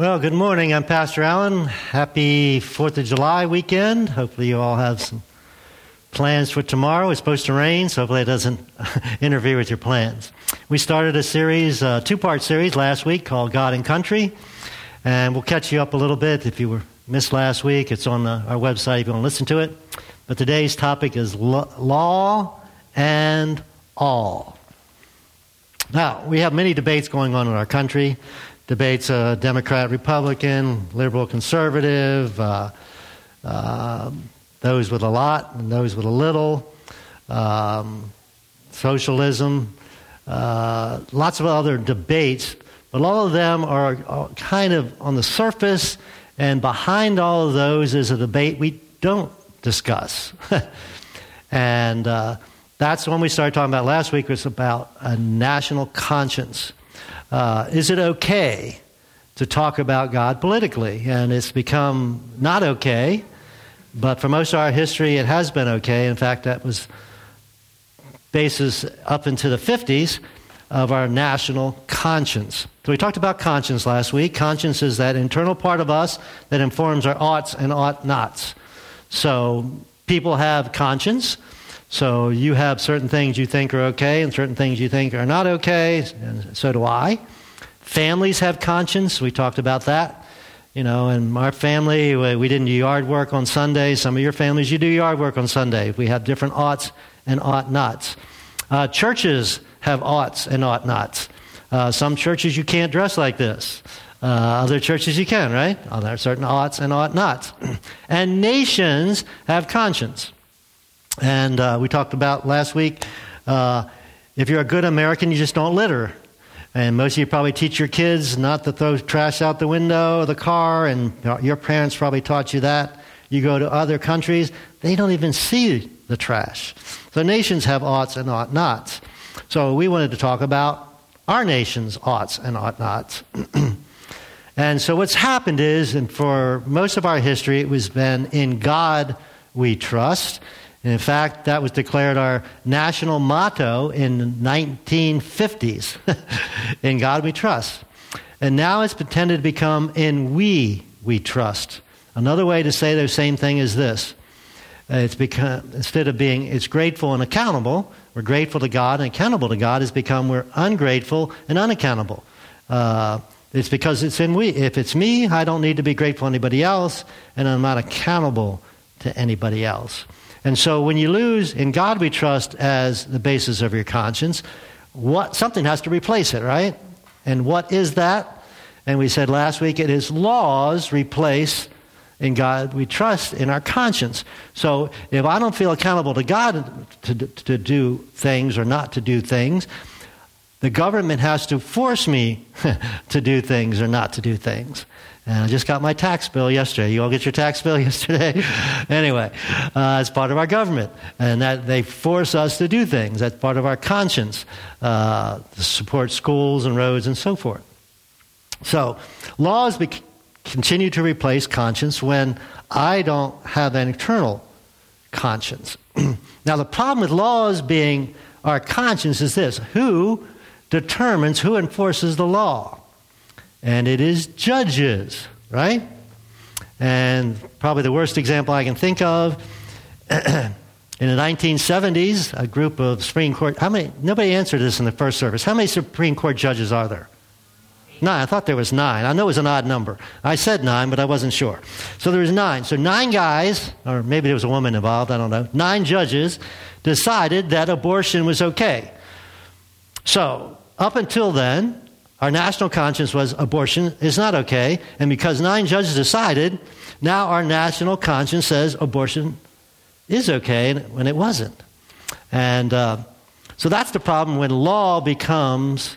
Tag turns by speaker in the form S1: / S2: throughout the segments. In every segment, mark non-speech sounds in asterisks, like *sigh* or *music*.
S1: Well, good morning. I'm Pastor Allen. Happy 4th of July weekend. Hopefully, you all have some plans for tomorrow. It's supposed to rain, so hopefully, it doesn't *laughs* interfere with your plans. We started a series, a two part series last week called God and Country, and we'll catch you up a little bit if you were missed last week. It's on the, our website if you want to listen to it. But today's topic is law and all. Now, we have many debates going on in our country debates uh, Democrat, Republican, liberal, conservative, uh, uh, those with a lot and those with a little, um, socialism, uh, lots of other debates, but all of them are, are kind of on the surface, and behind all of those is a debate we don't discuss. *laughs* and uh, that's when we started talking about last week was about a national conscience. Uh, is it okay to talk about God politically? And it's become not okay, but for most of our history, it has been okay. In fact, that was basis up into the 50s of our national conscience. So we talked about conscience last week. Conscience is that internal part of us that informs our oughts and ought nots. So people have conscience. So you have certain things you think are okay and certain things you think are not okay, and so do I. Families have conscience. We talked about that. You know, in our family, we didn't do yard work on Sunday. Some of your families, you do yard work on Sunday. We have different oughts and ought nots. Uh, churches have oughts and ought nots. Uh, some churches you can't dress like this. Uh, other churches you can, right? There are certain oughts and ought nots. *clears throat* and nations have conscience. And uh, we talked about last week uh, if you're a good American, you just don't litter. And most of you probably teach your kids not to throw trash out the window of the car, and your parents probably taught you that. You go to other countries, they don't even see the trash. So nations have oughts and ought nots. So we wanted to talk about our nation's oughts and ought nots. *clears throat* and so what's happened is, and for most of our history, it was been in God we trust. In fact, that was declared our national motto in the 1950s. *laughs* in God we trust. And now it's pretended to become in we we trust. Another way to say the same thing is this. Uh, it's become, instead of being it's grateful and accountable, we're grateful to God and accountable to God, has become we're ungrateful and unaccountable. Uh, it's because it's in we. If it's me, I don't need to be grateful to anybody else, and I'm not accountable to anybody else. And so when you lose in God we trust as the basis of your conscience, what something has to replace it, right? And what is that? And we said last week it is laws replace in God we trust in our conscience. So if I don't feel accountable to God to, to do things or not to do things, the government has to force me *laughs* to do things or not to do things. And I just got my tax bill yesterday. You all get your tax bill *laughs* yesterday? anyway, uh, it's part of our government. And that they force us to do things. That's part of our conscience uh, to support schools and roads and so forth. So, laws be- continue to replace conscience when I don't have an internal conscience. *clears throat* now, the problem with laws being our conscience is this who determines who enforces the law? And it is judges, right? And probably the worst example I can think of *clears throat* in the 1970s, a group of Supreme Court, how many, nobody answered this in the first service. How many Supreme Court judges are there? Nine. I thought there was nine. I know it was an odd number. I said nine, but I wasn't sure. So there was nine. So nine guys, or maybe there was a woman involved, I don't know. Nine judges decided that abortion was okay. So up until then, our national conscience was abortion is not okay. And because nine judges decided, now our national conscience says abortion is okay when it wasn't. And uh, so that's the problem when law becomes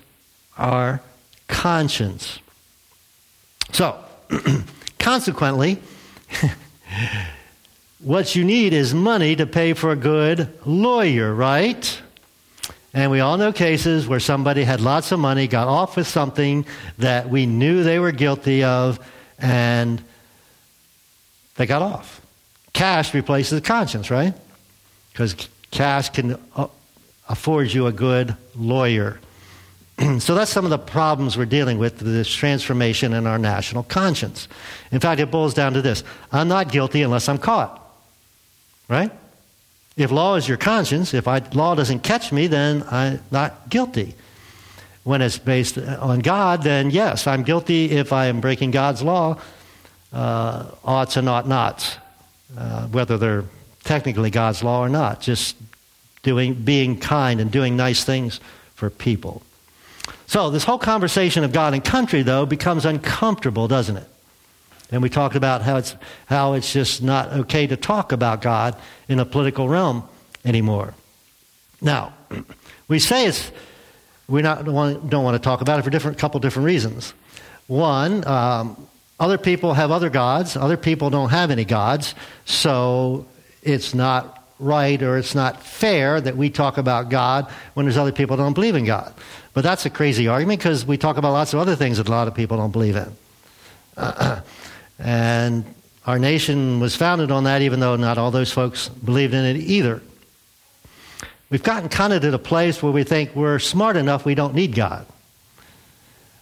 S1: our conscience. So, *clears throat* consequently, *laughs* what you need is money to pay for a good lawyer, right? And we all know cases where somebody had lots of money, got off with something that we knew they were guilty of, and they got off. Cash replaces conscience, right? Because cash can uh, afford you a good lawyer. *clears throat* so that's some of the problems we're dealing with, this transformation in our national conscience. In fact, it boils down to this I'm not guilty unless I'm caught. Right? If law is your conscience, if I, law doesn't catch me, then I'm not guilty. When it's based on God, then yes, I'm guilty if I am breaking God's law, uh, oughts and ought nots, uh, whether they're technically God's law or not, just doing, being kind and doing nice things for people. So, this whole conversation of God and country, though, becomes uncomfortable, doesn't it? And we talked about how it's, how it's just not okay to talk about God in a political realm anymore. Now, *clears throat* we say it's, we not, don't want to talk about it for different, couple different reasons. One, um, other people have other gods, other people don't have any gods, so it's not right or it's not fair that we talk about God when there's other people don't believe in God. But that's a crazy argument because we talk about lots of other things that a lot of people don't believe in. *clears throat* and our nation was founded on that, even though not all those folks believed in it either. We've gotten kind of to the place where we think we're smart enough we don't need God.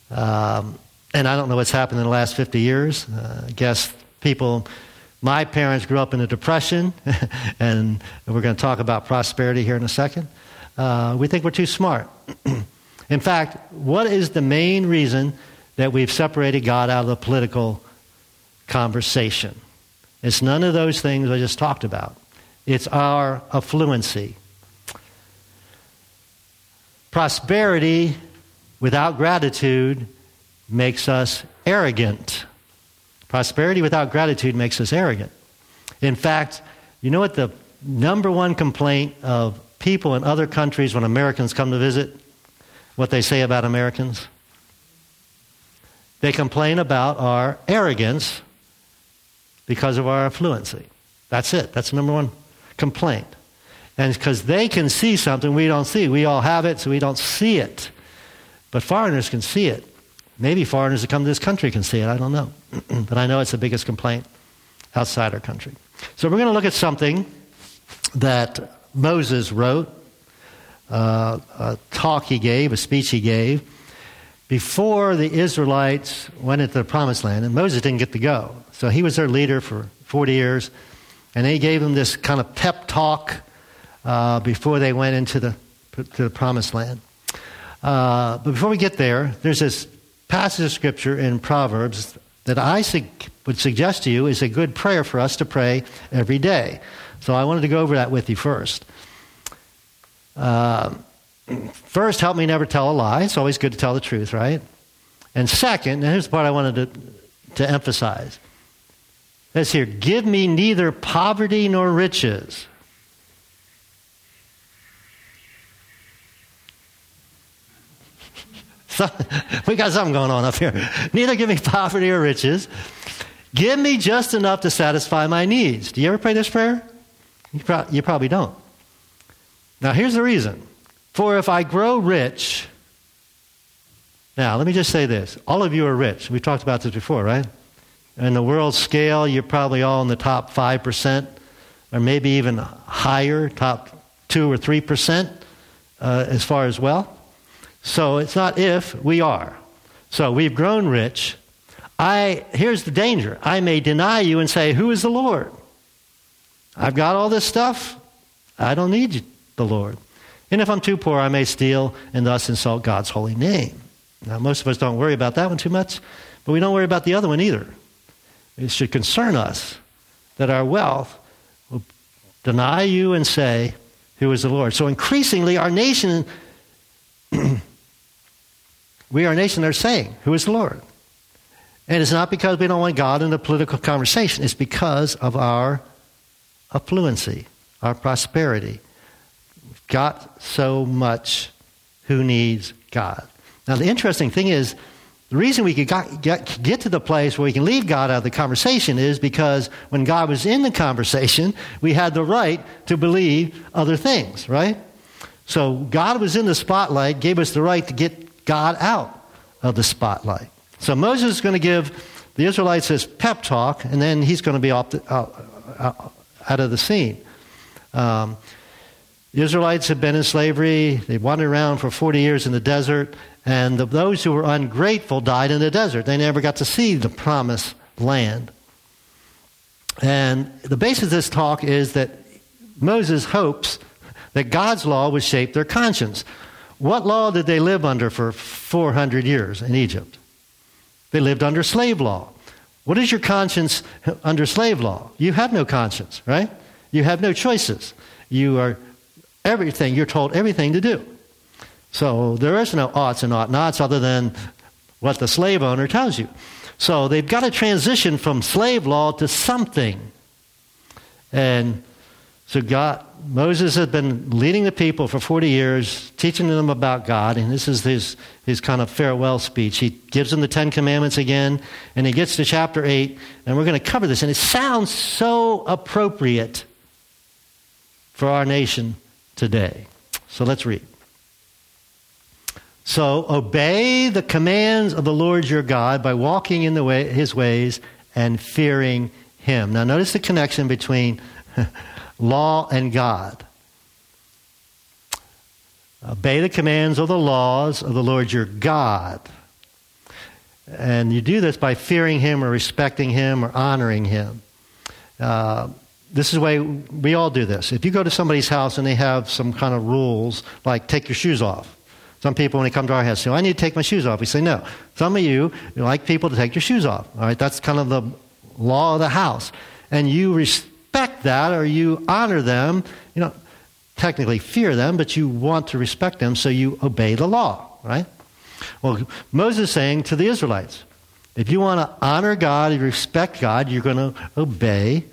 S1: Um, and I don't know what's happened in the last 50 years. Uh, I guess people my parents grew up in a depression, *laughs* and we're going to talk about prosperity here in a second. Uh, we think we're too smart. *clears throat* in fact, what is the main reason that we've separated God out of the political conversation? It's none of those things I just talked about. It's our affluency. Prosperity without gratitude makes us arrogant. Prosperity without gratitude makes us arrogant. In fact, you know what the number one complaint of people in other countries when Americans come to visit? What they say about Americans? They complain about our arrogance because of our affluency. That's it. That's the number one complaint. And because they can see something we don't see. We all have it, so we don't see it. But foreigners can see it. Maybe foreigners that come to this country can see it. I don't know. *clears throat* but I know it's the biggest complaint outside our country. So we're going to look at something that Moses wrote, uh, a talk he gave, a speech he gave, before the Israelites went into the promised land. And Moses didn't get to go. So he was their leader for 40 years. And they gave him this kind of pep talk uh, before they went into the, to the promised land. Uh, but before we get there, there's this passage of scripture in Proverbs that I su- would suggest to you is a good prayer for us to pray every day. So I wanted to go over that with you first. Uh, first, help me never tell a lie. It's always good to tell the truth, right? And second, and here's the part I wanted to, to emphasize. It's here give me neither poverty nor riches. *laughs* we got something going on up here. Neither give me poverty or riches. Give me just enough to satisfy my needs. Do you ever pray this prayer? You, pro- you probably don't. Now, here's the reason. For if I grow rich, now let me just say this. All of you are rich. We've talked about this before, right? In the world scale, you're probably all in the top 5%, or maybe even higher, top 2 or 3% uh, as far as wealth. So it's not if, we are. So we've grown rich. I here's the danger. I may deny you and say, "Who is the Lord?" I've got all this stuff. I don't need the Lord. And if I'm too poor, I may steal and thus insult God's holy name. Now, most of us don't worry about that one too much, but we don't worry about the other one either. It should concern us that our wealth will deny you and say, Who is the Lord? So increasingly, our nation *clears throat* we a nation are saying, Who is the Lord? And it's not because we don't want God in the political conversation, it's because of our affluency, our prosperity. Got so much. Who needs God? Now, the interesting thing is, the reason we could get, get to the place where we can leave God out of the conversation is because when God was in the conversation, we had the right to believe other things, right? So God was in the spotlight, gave us the right to get God out of the spotlight. So Moses is going to give the Israelites this pep talk, and then he's going to be out, out, out, of the scene. Um, The Israelites had been in slavery. They wandered around for 40 years in the desert. And the, those who were ungrateful died in the desert. They never got to see the promised land. And the basis of this talk is that Moses hopes that God's law would shape their conscience. What law did they live under for 400 years in Egypt? They lived under slave law. What is your conscience under slave law? You have no conscience, right? You have no choices. You are everything, you're told everything to do. So there is no oughts and ought nots other than what the slave owner tells you. So they've got to transition from slave law to something. And so God, Moses has been leading the people for 40 years, teaching them about God, and this is his, his kind of farewell speech. He gives them the Ten Commandments again, and he gets to chapter 8, and we're going to cover this. And it sounds so appropriate for our nation today. So let's read. So obey the commands of the Lord your God by walking in the way, his ways and fearing him. Now notice the connection between *laughs* law and God. Obey the commands of the laws of the Lord your God. And you do this by fearing him or respecting him or honoring him. Uh, this is the way we all do this. If you go to somebody's house and they have some kind of rules, like take your shoes off, some people, when they come to our house, say, oh, I need to take my shoes off. We say, no. Some of you, like people to take your shoes off. All right, that's kind of the law of the house. And you respect that or you honor them. You know, technically fear them, but you want to respect them, so you obey the law, right? Well, Moses is saying to the Israelites, if you want to honor God, and respect God, you're going to obey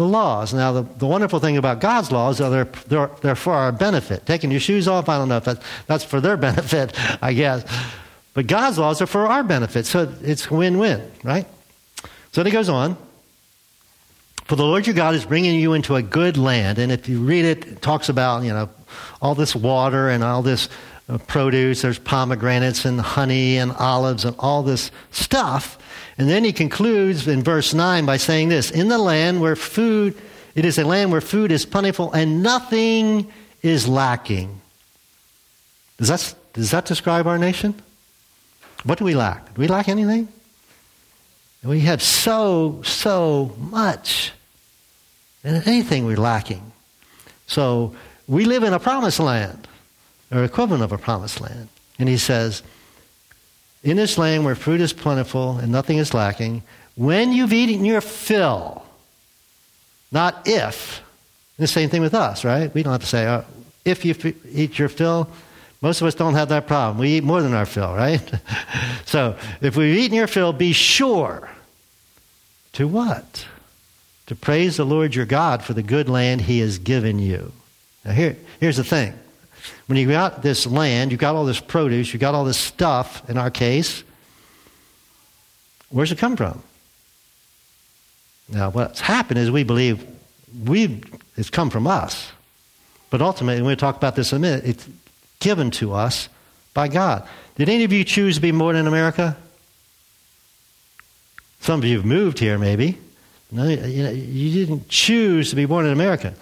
S1: the laws. Now, the, the wonderful thing about God's laws are they're, they're, they're for our benefit. Taking your shoes off, I don't know if that, that's for their *laughs* benefit, I guess. But God's laws are for our benefit, so it's win win, right? So then he goes on. For the Lord your God is bringing you into a good land. And if you read it, it talks about, you know, all this water and all this uh, produce. There's pomegranates and honey and olives and all this stuff. And then he concludes in verse 9 by saying this In the land where food, it is a land where food is plentiful and nothing is lacking. Does that, does that describe our nation? What do we lack? Do we lack anything? We have so, so much. And anything we're lacking. So we live in a promised land, or equivalent of a promised land. And he says, in this land where fruit is plentiful and nothing is lacking, when you've eaten your fill, not if. The same thing with us, right? We don't have to say, oh, if you eat your fill. Most of us don't have that problem. We eat more than our fill, right? *laughs* so if we've eaten your fill, be sure to what? To praise the Lord your God for the good land he has given you. Now, here, here's the thing when you got this land, you got all this produce, you got all this stuff, in our case, where's it come from? Now, what's happened is we believe we it's come from us. But ultimately, we'll talk about this in a minute, it's given to us by God. Did any of you choose to be born in America? Some of you have moved here, maybe. No, you, know, you didn't choose to be born in America.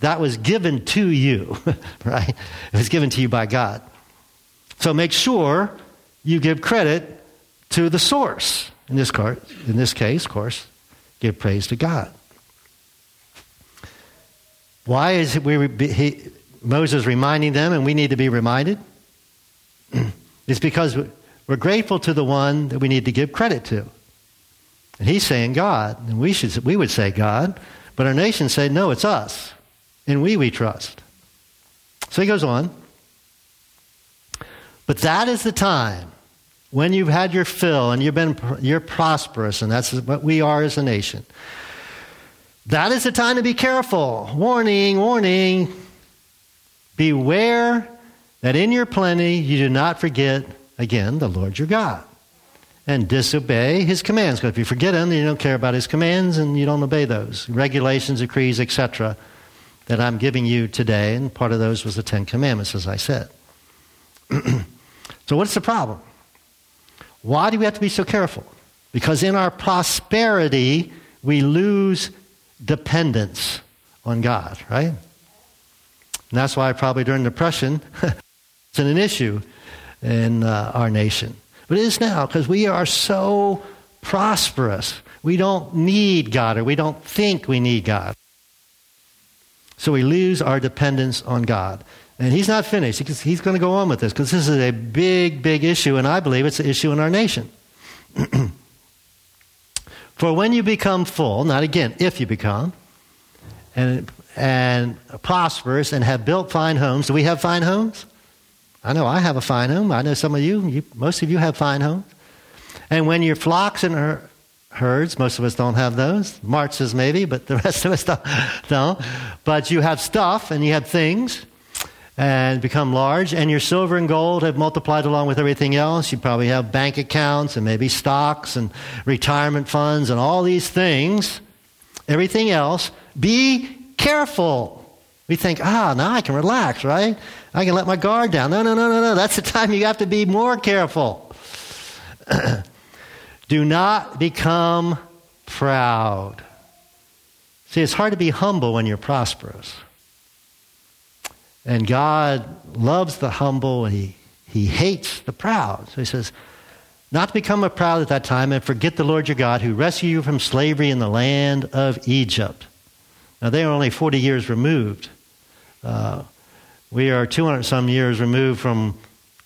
S1: That was given to you, *laughs* right? It was given to you by God. So make sure you give credit to the source. In this, car, in this case, of course, give praise to God. Why is we, he, Moses reminding them and we need to be reminded? *clears throat* it's because we're grateful to the one that we need to give credit to. And he's saying God, and we, should, we would say God, but our nation said, no, it's us. In we we trust. So he goes on. But that is the time when you've had your fill and you've been you're prosperous, and that's what we are as a nation. That is the time to be careful. Warning, warning. Beware that in your plenty you do not forget again the Lord your God and disobey his commands. Because if you forget him, you don't care about his commands and you don't obey those regulations, decrees, etc that I'm giving you today, and part of those was the Ten Commandments, as I said. *clears throat* so, what's the problem? Why do we have to be so careful? Because in our prosperity, we lose dependence on God, right? And that's why probably during the Depression, *laughs* it's an issue in uh, our nation. But it is now because we are so prosperous. We don't need God or we don't think we need God. So we lose our dependence on God. And he's not finished. He's going to go on with this because this is a big, big issue, and I believe it's an issue in our nation. *clears throat* For when you become full, not again, if you become, and, and prosperous and have built fine homes, do we have fine homes? I know I have a fine home. I know some of you, you most of you have fine homes. And when your flocks and er, herds, most of us don't have those. Marches maybe, but the *laughs* rest of us don't. don't. But you have stuff and you have things and become large, and your silver and gold have multiplied along with everything else. You probably have bank accounts and maybe stocks and retirement funds and all these things, everything else. Be careful. We think, ah, now I can relax, right? I can let my guard down. No, no, no, no, no. That's the time you have to be more careful. *clears throat* Do not become proud. See, it's hard to be humble when you're prosperous. And God loves the humble and he, he hates the proud. So he says, not to become a proud at that time and forget the Lord your God who rescued you from slavery in the land of Egypt. Now, they are only 40 years removed. Uh, we are 200 some years removed from,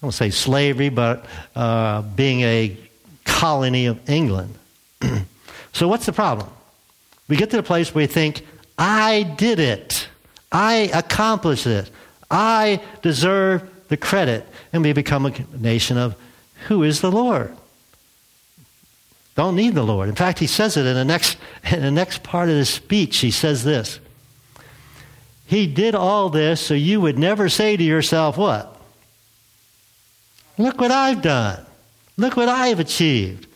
S1: I won't say slavery, but uh, being a colony of England. *clears throat* so, what's the problem? We get to the place where we think, I did it. I accomplished it. I deserve the credit. And we become a nation of who is the Lord? Don't need the Lord. In fact, he says it in the next, *laughs* in the next part of his speech. He says this He did all this so you would never say to yourself, What? Look what I've done. Look what I have achieved.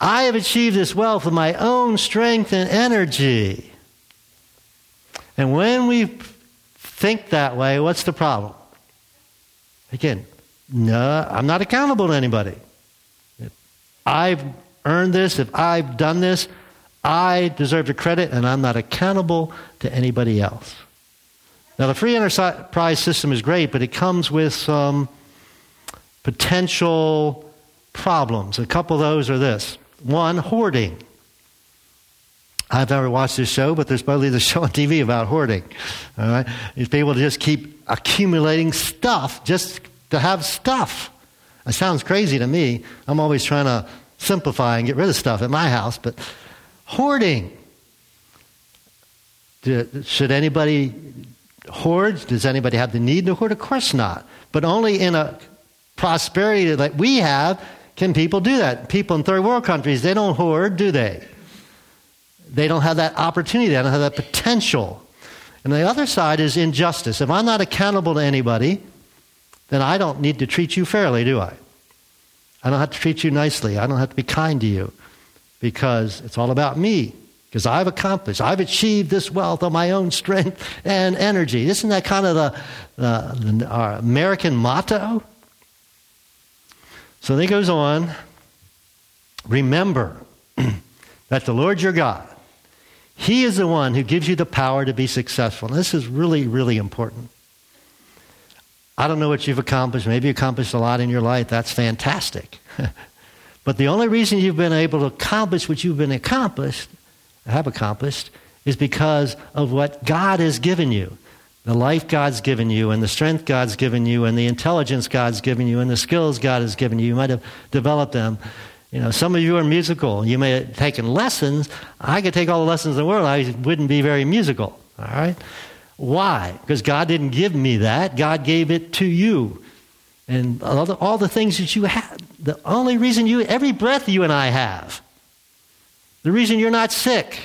S1: I have achieved this wealth with my own strength and energy. And when we think that way, what's the problem? Again, no, I'm not accountable to anybody. If I've earned this, if I've done this, I deserve the credit, and I'm not accountable to anybody else. Now, the free enterprise system is great, but it comes with some potential problems. A couple of those are this one, hoarding. I've never watched this show, but there's probably the *laughs* show on TV about hoarding. All right, these people just keep accumulating stuff just to have stuff. It sounds crazy to me. I'm always trying to simplify and get rid of stuff at my house, but hoarding. Should anybody hoard? Does anybody have the need to hoard? Of course not. But only in a prosperity that we have can people do that. People in third world countries, they don't hoard, do they? They don't have that opportunity, they don't have that potential. And the other side is injustice. If I'm not accountable to anybody, then I don't need to treat you fairly, do I? I don't have to treat you nicely. I don't have to be kind to you because it's all about me. Because I've accomplished, I've achieved this wealth on my own strength and energy. Isn't that kind of the, the, the American motto? So then he goes on remember *clears throat* that the Lord your God he is the one who gives you the power to be successful. This is really, really important. I don't know what you've accomplished. Maybe you accomplished a lot in your life. That's fantastic. *laughs* but the only reason you've been able to accomplish what you've been accomplished, have accomplished, is because of what God has given you. The life God's given you, and the strength God's given you, and the intelligence God's given you, and the skills God has given you. You might have developed them you know, some of you are musical. You may have taken lessons. I could take all the lessons in the world. I wouldn't be very musical. All right? Why? Because God didn't give me that. God gave it to you. And all the, all the things that you have, the only reason you, every breath you and I have, the reason you're not sick,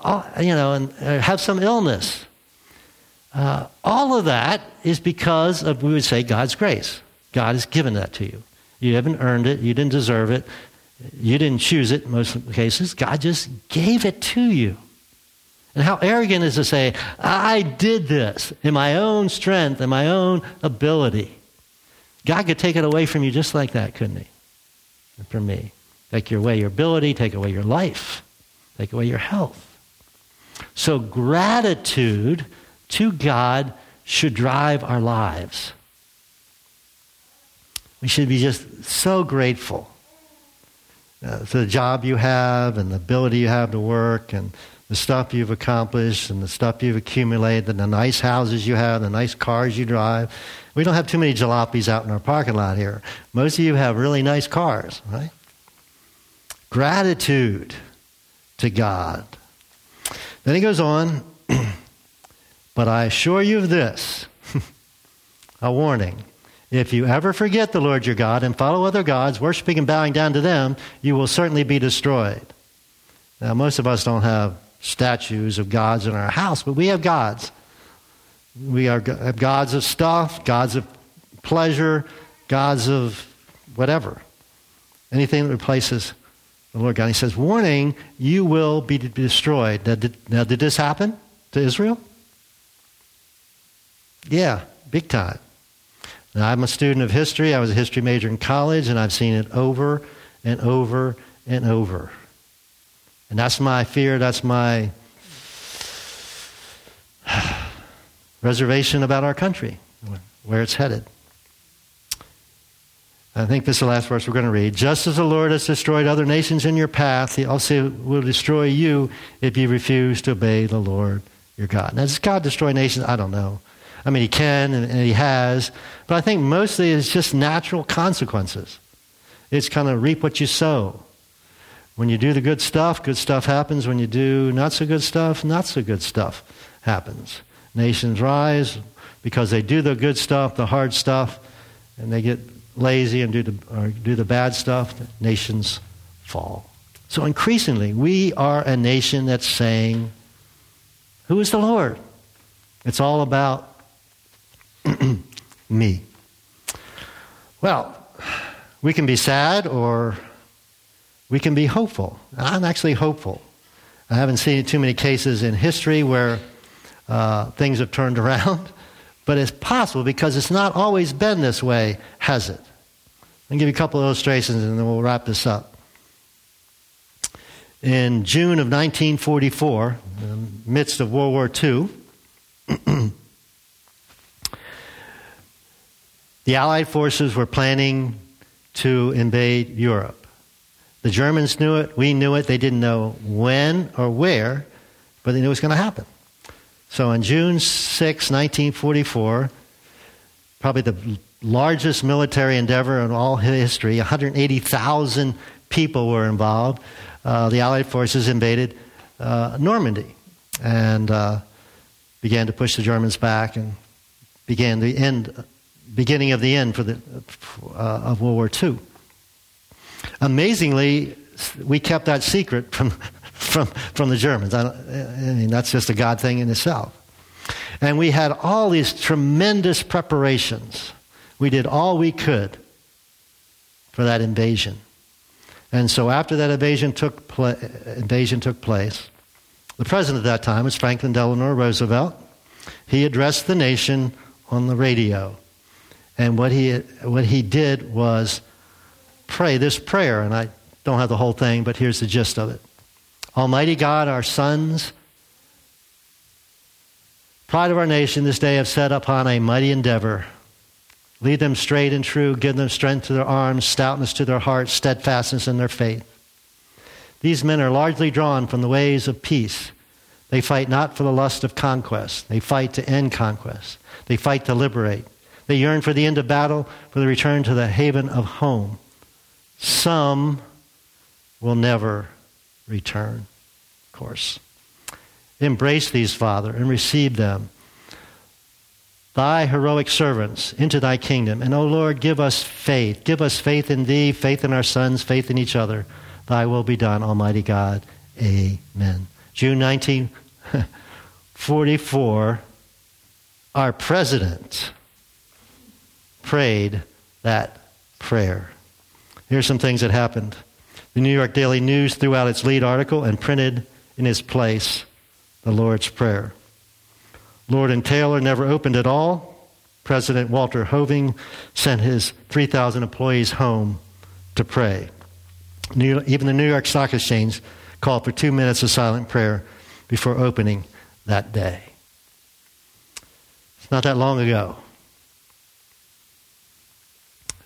S1: all, you know, and uh, have some illness, uh, all of that is because of, we would say, God's grace. God has given that to you. You haven't earned it. You didn't deserve it. You didn't choose it in most cases. God just gave it to you. And how arrogant is to say, I did this in my own strength and my own ability. God could take it away from you just like that, couldn't he? And from me. Take away your ability, take away your life, take away your health. So gratitude to God should drive our lives. We should be just so grateful uh, for the job you have and the ability you have to work and the stuff you've accomplished and the stuff you've accumulated and the nice houses you have, the nice cars you drive. We don't have too many jalopies out in our parking lot here. Most of you have really nice cars, right? Gratitude to God. Then he goes on, *clears throat* but I assure you of this *laughs* a warning. If you ever forget the Lord your God and follow other gods, worshiping and bowing down to them, you will certainly be destroyed. Now, most of us don't have statues of gods in our house, but we have gods. We are, have gods of stuff, gods of pleasure, gods of whatever. Anything that replaces the Lord God. He says, Warning, you will be destroyed. Now did, now, did this happen to Israel? Yeah, big time. Now, I'm a student of history. I was a history major in college, and I've seen it over and over and over. And that's my fear, that's my *sighs* reservation about our country, where it's headed. I think this is the last verse we're going to read. Just as the Lord has destroyed other nations in your path, he also will destroy you if you refuse to obey the Lord your God. Now, does God destroy nations? I don't know. I mean, he can and, and he has, but I think mostly it's just natural consequences. It's kind of reap what you sow. When you do the good stuff, good stuff happens. When you do not so good stuff, not so good stuff happens. Nations rise because they do the good stuff, the hard stuff, and they get lazy and do the, do the bad stuff, nations fall. So increasingly, we are a nation that's saying, Who is the Lord? It's all about *clears throat* me. Well, we can be sad or we can be hopeful. I'm actually hopeful. I haven't seen too many cases in history where uh, things have turned *laughs* around. But it's possible because it's not always been this way, has it? I'll give you a couple of illustrations and then we'll wrap this up. In June of 1944, in the midst of World War II, *clears throat* the Allied forces were planning to invade Europe. The Germans knew it, we knew it, they didn't know when or where, but they knew it was going to happen. So on June 6, 1944, probably the largest military endeavor in all history, 180,000 people were involved. Uh, the Allied forces invaded uh, Normandy and uh, began to push the Germans back and began the end, beginning of the end for the, uh, of World War II. Amazingly, we kept that secret from *laughs* from, from the Germans. I, I mean, that's just a God thing in itself. And we had all these tremendous preparations. We did all we could for that invasion. And so after that invasion took, invasion took place, the president at that time was Franklin Delano Roosevelt. He addressed the nation on the radio. And what he, what he did was pray this prayer. And I don't have the whole thing, but here's the gist of it. Almighty God, our sons, pride of our nation, this day have set upon a mighty endeavor. Lead them straight and true, give them strength to their arms, stoutness to their hearts, steadfastness in their faith. These men are largely drawn from the ways of peace. They fight not for the lust of conquest, they fight to end conquest, they fight to liberate. They yearn for the end of battle, for the return to the haven of home. Some will never return, of course. Embrace these, Father, and receive them, thy heroic servants, into thy kingdom. And, O Lord, give us faith. Give us faith in thee, faith in our sons, faith in each other. Thy will be done, Almighty God. Amen. June 1944, our president prayed that prayer. Here's some things that happened. The New York Daily News threw out its lead article and printed in its place the Lord's Prayer. Lord and Taylor never opened at all. President Walter Hoving sent his 3,000 employees home to pray. New, even the New York Stock Exchange called for two minutes of silent prayer before opening that day. It's not that long ago.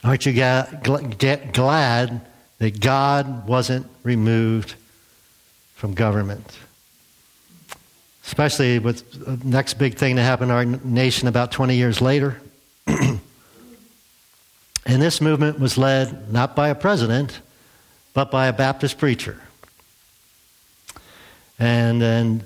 S1: Aren't you glad that God wasn't removed from government? Especially with the next big thing to happen in our nation about 20 years later. *clears throat* and this movement was led not by a president, but by a Baptist preacher. And then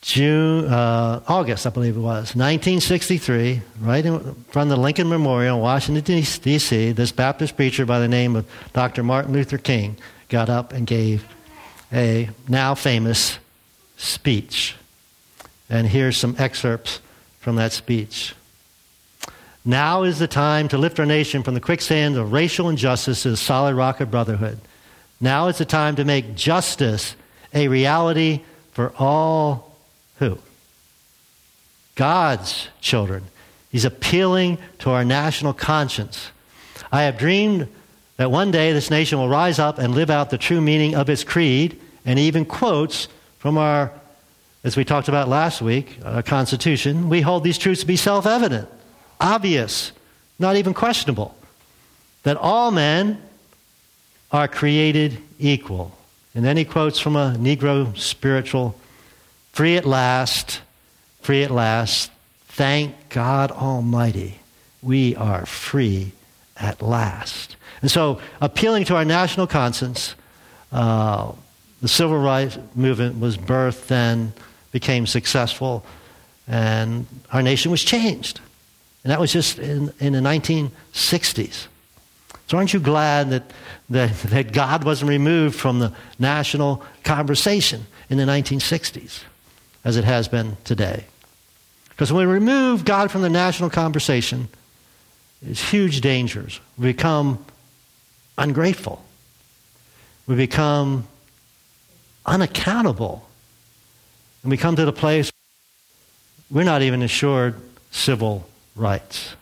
S1: June, uh, August, I believe it was, 1963, right in front of the Lincoln Memorial in Washington, D.C., this Baptist preacher by the name of Dr. Martin Luther King got up and gave a now famous speech. And here's some excerpts from that speech. Now is the time to lift our nation from the quicksand of racial injustice to the solid rock of brotherhood. Now is the time to make justice a reality for all who? God's children. He's appealing to our national conscience. I have dreamed that one day this nation will rise up and live out the true meaning of its creed, and even quotes from our, as we talked about last week, our Constitution. We hold these truths to be self evident, obvious, not even questionable. That all men are created equal. And then he quotes from a Negro spiritual Free at last, free at last. Thank God Almighty. We are free at last. And so, appealing to our national conscience, uh, the civil rights movement was birthed and became successful, and our nation was changed. And that was just in, in the 1960s. So aren't you glad that, that, that God wasn't removed from the national conversation in the 1960s as it has been today? Because when we remove God from the national conversation, it's huge dangers. We become ungrateful. We become unaccountable. And we come to the place we're not even assured civil rights.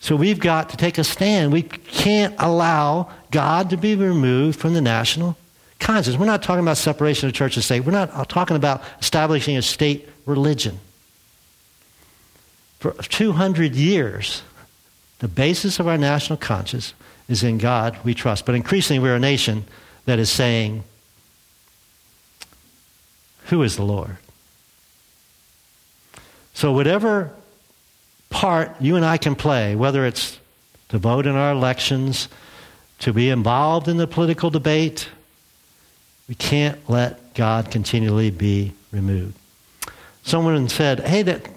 S1: So we've got to take a stand. We can't allow God to be removed from the national conscience. We're not talking about separation of church and state. We're not uh, talking about establishing a state religion. For 200 years, the basis of our national conscience is in God we trust. But increasingly, we're a nation that is saying, Who is the Lord? So, whatever part you and I can play, whether it's to vote in our elections, to be involved in the political debate, we can't let God continually be removed. Someone said, Hey, that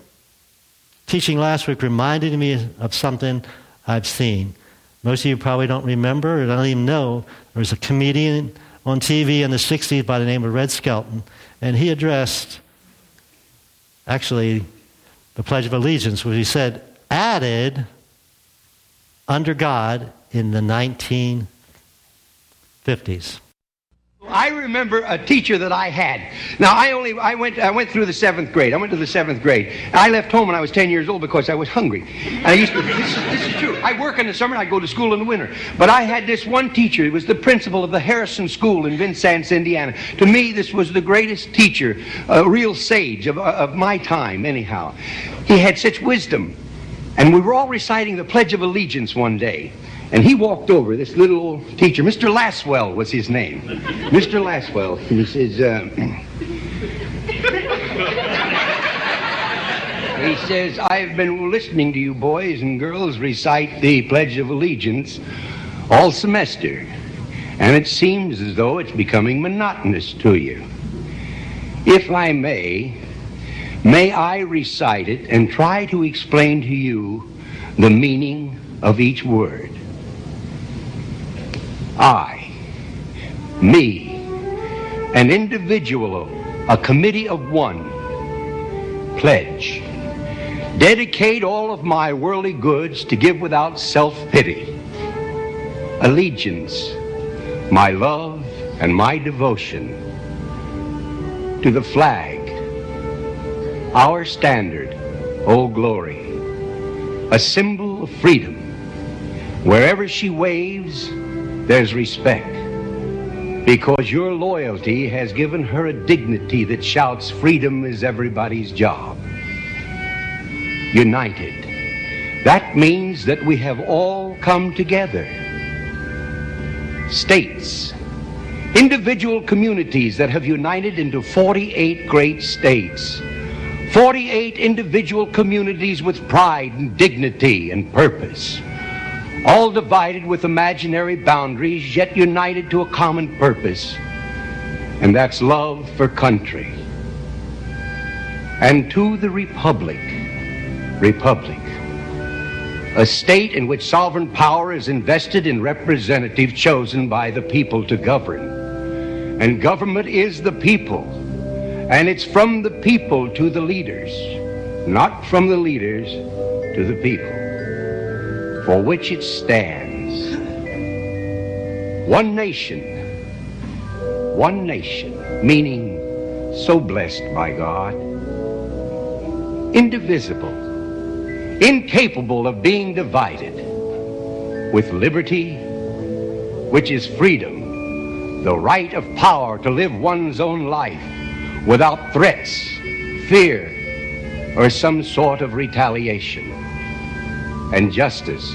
S1: teaching last week reminded me of something I've seen. Most of you probably don't remember or don't even know. There was a comedian on TV in the 60s by the name of Red Skelton, and he addressed actually the Pledge of Allegiance, which he said added under God in the 1950s.
S2: I remember a teacher that I had. Now I only I went I went through the seventh grade. I went to the seventh grade. I left home when I was ten years old because I was hungry. And I used to this is, this is true. I work in the summer. I go to school in the winter. But I had this one teacher. He was the principal of the Harrison School in Vincennes, Indiana. To me, this was the greatest teacher, a real sage of of my time. Anyhow, he had such wisdom. And we were all reciting the Pledge of Allegiance one day. And he walked over, this little old teacher, Mr. Laswell was his name. Mr. Laswell. He says, uh, *clears throat* he says, I've been listening to you boys and girls recite the Pledge of Allegiance all semester. And it seems as though it's becoming monotonous to you. If I may, may I recite it and try to explain to you the meaning of each word. I, me, an individual, a committee of one, pledge, dedicate all of my worldly goods to give without self pity, allegiance, my love, and my devotion to the flag, our standard, O glory, a symbol of freedom. Wherever she waves, there's respect. Because your loyalty has given her a dignity that shouts freedom is everybody's job. united. That means that we have all come together. States, individual communities that have united into 48 great states. 48 individual communities with pride and dignity and purpose. All divided with imaginary boundaries, yet united to a common purpose. And that's love for country. And to the Republic, Republic, a state in which sovereign power is invested in representatives chosen by the people to govern. And government is the people. And it's from the people to the leaders, not from the leaders to the people, for which it stands. One nation, one nation, meaning so blessed by God, indivisible, incapable of being divided, with liberty, which is freedom, the right of power to live one's own life without threats, fear, or some sort of retaliation. And justice,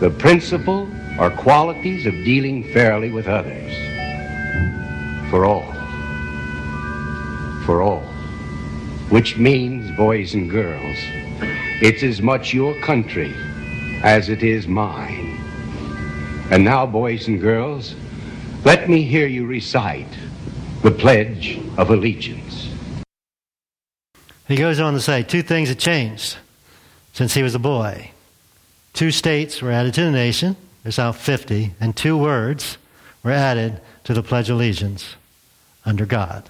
S2: the principle or qualities of dealing fairly with others. For all. For all. Which means, boys and girls, it's as much your country as it is mine. And now, boys and girls, let me hear you recite the Pledge of Allegiance.
S1: He goes on to say two things have changed since he was a boy. Two states were added to the nation, there's now 50, and two words were added to the Pledge of Allegiance under God.